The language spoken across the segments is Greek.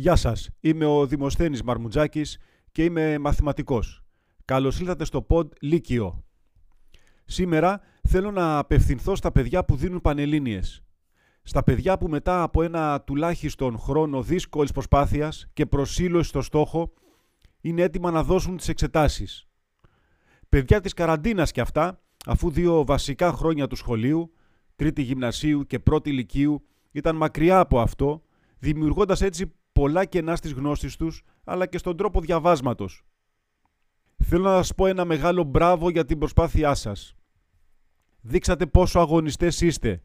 Γεια σας, είμαι ο Δημοσθένης Μαρμουτζάκης και είμαι μαθηματικός. Καλώς ήλθατε στο pod Λύκειο. Σήμερα θέλω να απευθυνθώ στα παιδιά που δίνουν πανελλήνιες. Στα παιδιά που μετά από ένα τουλάχιστον χρόνο δύσκολης προσπάθειας και προσήλωση στο στόχο είναι έτοιμα να δώσουν τις εξετάσεις. Παιδιά της καραντίνας κι αυτά, αφού δύο βασικά χρόνια του σχολείου, τρίτη γυμνασίου και πρώτη λυκείου, ήταν μακριά από αυτό, δημιουργώντας έτσι πολλά κενά στις γνώσεις τους, αλλά και στον τρόπο διαβάσματος. Θέλω να σας πω ένα μεγάλο μπράβο για την προσπάθειά σας. Δείξατε πόσο αγωνιστές είστε.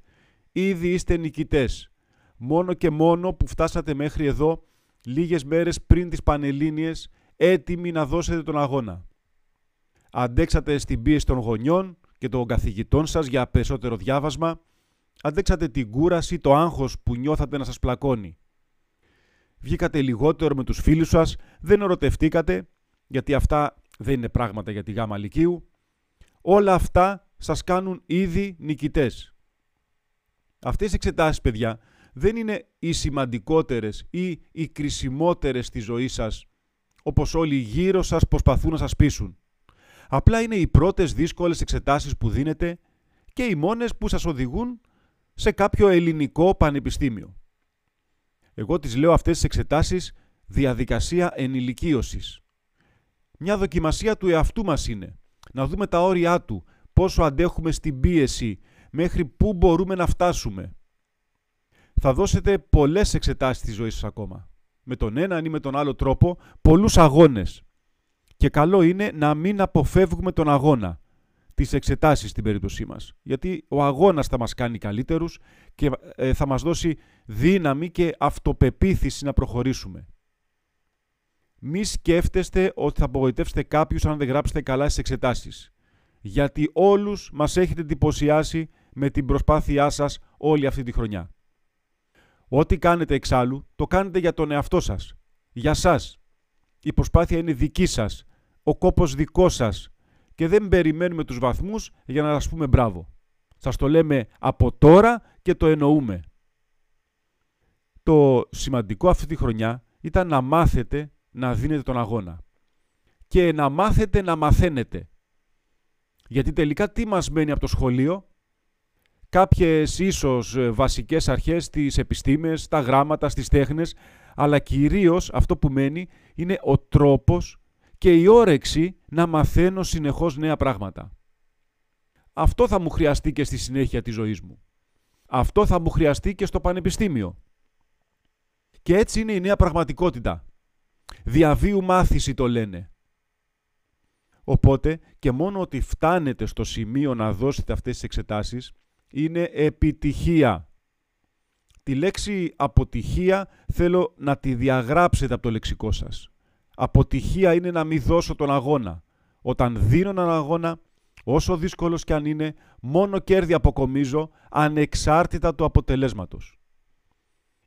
Ήδη είστε νικητές. Μόνο και μόνο που φτάσατε μέχρι εδώ, λίγες μέρες πριν τις Πανελλήνιες, έτοιμοι να δώσετε τον αγώνα. Αντέξατε στην πίεση των γονιών και των καθηγητών σας για περισσότερο διάβασμα. Αντέξατε την κούραση, το άγχος που νιώθατε να σας πλακώνει βγήκατε λιγότερο με τους φίλους σας, δεν ερωτευτήκατε, γιατί αυτά δεν είναι πράγματα για τη γάμα λυκείου. Όλα αυτά σας κάνουν ήδη νικητές. Αυτές οι εξετάσεις, παιδιά, δεν είναι οι σημαντικότερες ή οι κρισιμότερες στη ζωή σας, όπως όλοι γύρω σας προσπαθούν να σας πείσουν. Απλά είναι οι πρώτες δύσκολες εξετάσεις που δίνετε και οι μόνες που σας οδηγούν σε κάποιο ελληνικό πανεπιστήμιο. Εγώ τις λέω αυτές τις εξετάσεις διαδικασία ενηλικίωσης. Μια δοκιμασία του εαυτού μας είναι. Να δούμε τα όρια του, πόσο αντέχουμε στην πίεση, μέχρι πού μπορούμε να φτάσουμε. Θα δώσετε πολλές εξετάσεις στη ζωή σας ακόμα. Με τον έναν ή με τον άλλο τρόπο, πολλούς αγώνες. Και καλό είναι να μην αποφεύγουμε τον αγώνα τις εξετάσεις στην περίπτωσή μας. Γιατί ο αγώνας θα μας κάνει καλύτερους και ε, θα μας δώσει δύναμη και αυτοπεποίθηση να προχωρήσουμε. Μη σκέφτεστε ότι θα απογοητεύσετε κάποιους αν δεν γράψετε καλά στις εξετάσεις. Γιατί όλους μας έχετε εντυπωσιάσει με την προσπάθειά σας όλη αυτή τη χρονιά. Ό,τι κάνετε εξάλλου, το κάνετε για τον εαυτό σας. Για σας. Η προσπάθεια είναι δική σας. Ο κόπος δικός σας και δεν περιμένουμε τους βαθμούς για να σας πούμε μπράβο. Σας το λέμε από τώρα και το εννοούμε. Το σημαντικό αυτή τη χρονιά ήταν να μάθετε να δίνετε τον αγώνα. Και να μάθετε να μαθαίνετε. Γιατί τελικά τι μας μένει από το σχολείο; Κάποιες ίσως ε, βασικές αρχές στις επιστήμες, τα γράμματα, στις τέχνες, αλλά κυρίως αυτό που μένει είναι ο τρόπος και η όρεξη να μαθαίνω συνεχώς νέα πράγματα. Αυτό θα μου χρειαστεί και στη συνέχεια της ζωής μου. Αυτό θα μου χρειαστεί και στο πανεπιστήμιο. Και έτσι είναι η νέα πραγματικότητα. Διαβίου μάθηση το λένε. Οπότε και μόνο ότι φτάνετε στο σημείο να δώσετε αυτές τις εξετάσεις είναι επιτυχία. Τη λέξη αποτυχία θέλω να τη διαγράψετε από το λεξικό σας. Αποτυχία είναι να μην δώσω τον αγώνα. Όταν δίνω έναν αγώνα, όσο δύσκολος κι αν είναι, μόνο κέρδη αποκομίζω, ανεξάρτητα του αποτελέσματος.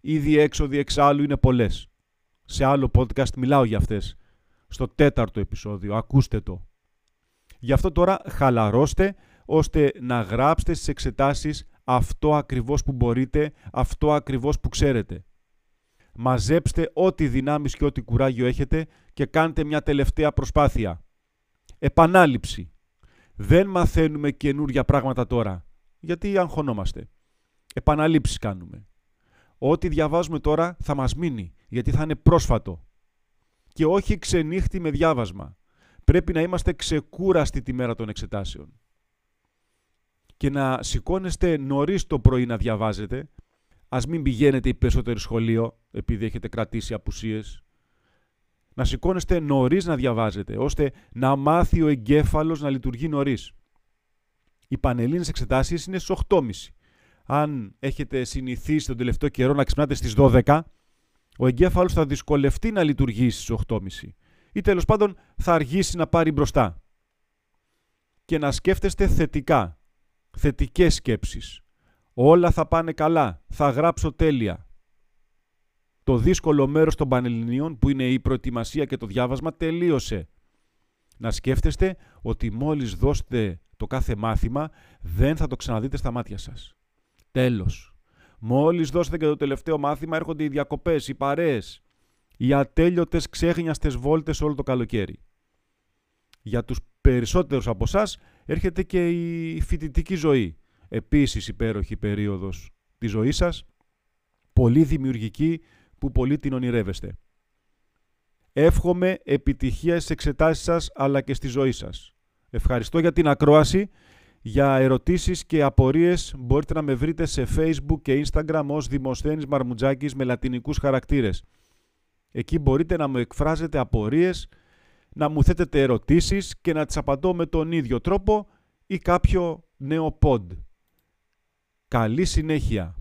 Οι διέξοδοι εξάλλου είναι πολλές. Σε άλλο podcast μιλάω για αυτές. Στο τέταρτο επεισόδιο, ακούστε το. Γι' αυτό τώρα χαλαρώστε, ώστε να γράψετε στις εξετάσεις αυτό ακριβώς που μπορείτε, αυτό ακριβώς που ξέρετε. Μαζέψτε ό,τι δυνάμεις και ό,τι κουράγιο έχετε και κάντε μια τελευταία προσπάθεια. Επανάληψη. Δεν μαθαίνουμε καινούργια πράγματα τώρα. Γιατί αγχωνόμαστε. Επαναλήψεις κάνουμε. Ό,τι διαβάζουμε τώρα θα μας μείνει, γιατί θα είναι πρόσφατο. Και όχι ξενύχτη με διάβασμα. Πρέπει να είμαστε ξεκούραστοι τη μέρα των εξετάσεων. Και να σηκώνεστε νωρίς το πρωί να διαβάζετε, ας μην πηγαίνετε οι περισσότερο σχολείο, επειδή έχετε κρατήσει απουσίες. Να σηκώνεστε νωρίς να διαβάζετε, ώστε να μάθει ο εγκέφαλος να λειτουργεί νωρίς. Οι πανελλήνες εξετάσεις είναι στις 8.30. Αν έχετε συνηθίσει τον τελευταίο καιρό να ξυπνάτε στις 12, ο εγκέφαλος θα δυσκολευτεί να λειτουργήσει στις 8.30 ή τέλος πάντων θα αργήσει να πάρει μπροστά. Και να σκέφτεστε θετικά, θετικές σκέψεις. Όλα θα πάνε καλά, θα γράψω τέλεια, το δύσκολο μέρος των Πανελληνίων που είναι η προετοιμασία και το διάβασμα τελείωσε. Να σκέφτεστε ότι μόλις δώσετε το κάθε μάθημα δεν θα το ξαναδείτε στα μάτια σας. Τέλος. Μόλις δώσετε και το τελευταίο μάθημα έρχονται οι διακοπές, οι παρέες. οι ατέλειωτες ξέχνιαστες βόλτες όλο το καλοκαίρι. Για τους περισσότερους από εσάς έρχεται και η φοιτητική ζωή. Επίσης υπέροχη περίοδος της ζωής σας, πολύ δημιουργική που πολύ την ονειρεύεστε. Εύχομαι επιτυχία στις εξετάσεις σας αλλά και στη ζωή σας. Ευχαριστώ για την ακρόαση. Για ερωτήσεις και απορίες μπορείτε να με βρείτε σε Facebook και Instagram ως Δημοσθένης Μαρμουτζάκης με λατινικούς χαρακτήρες. Εκεί μπορείτε να μου εκφράζετε απορίες, να μου θέτετε ερωτήσεις και να τις απαντώ με τον ίδιο τρόπο ή κάποιο νέο pod. Καλή συνέχεια!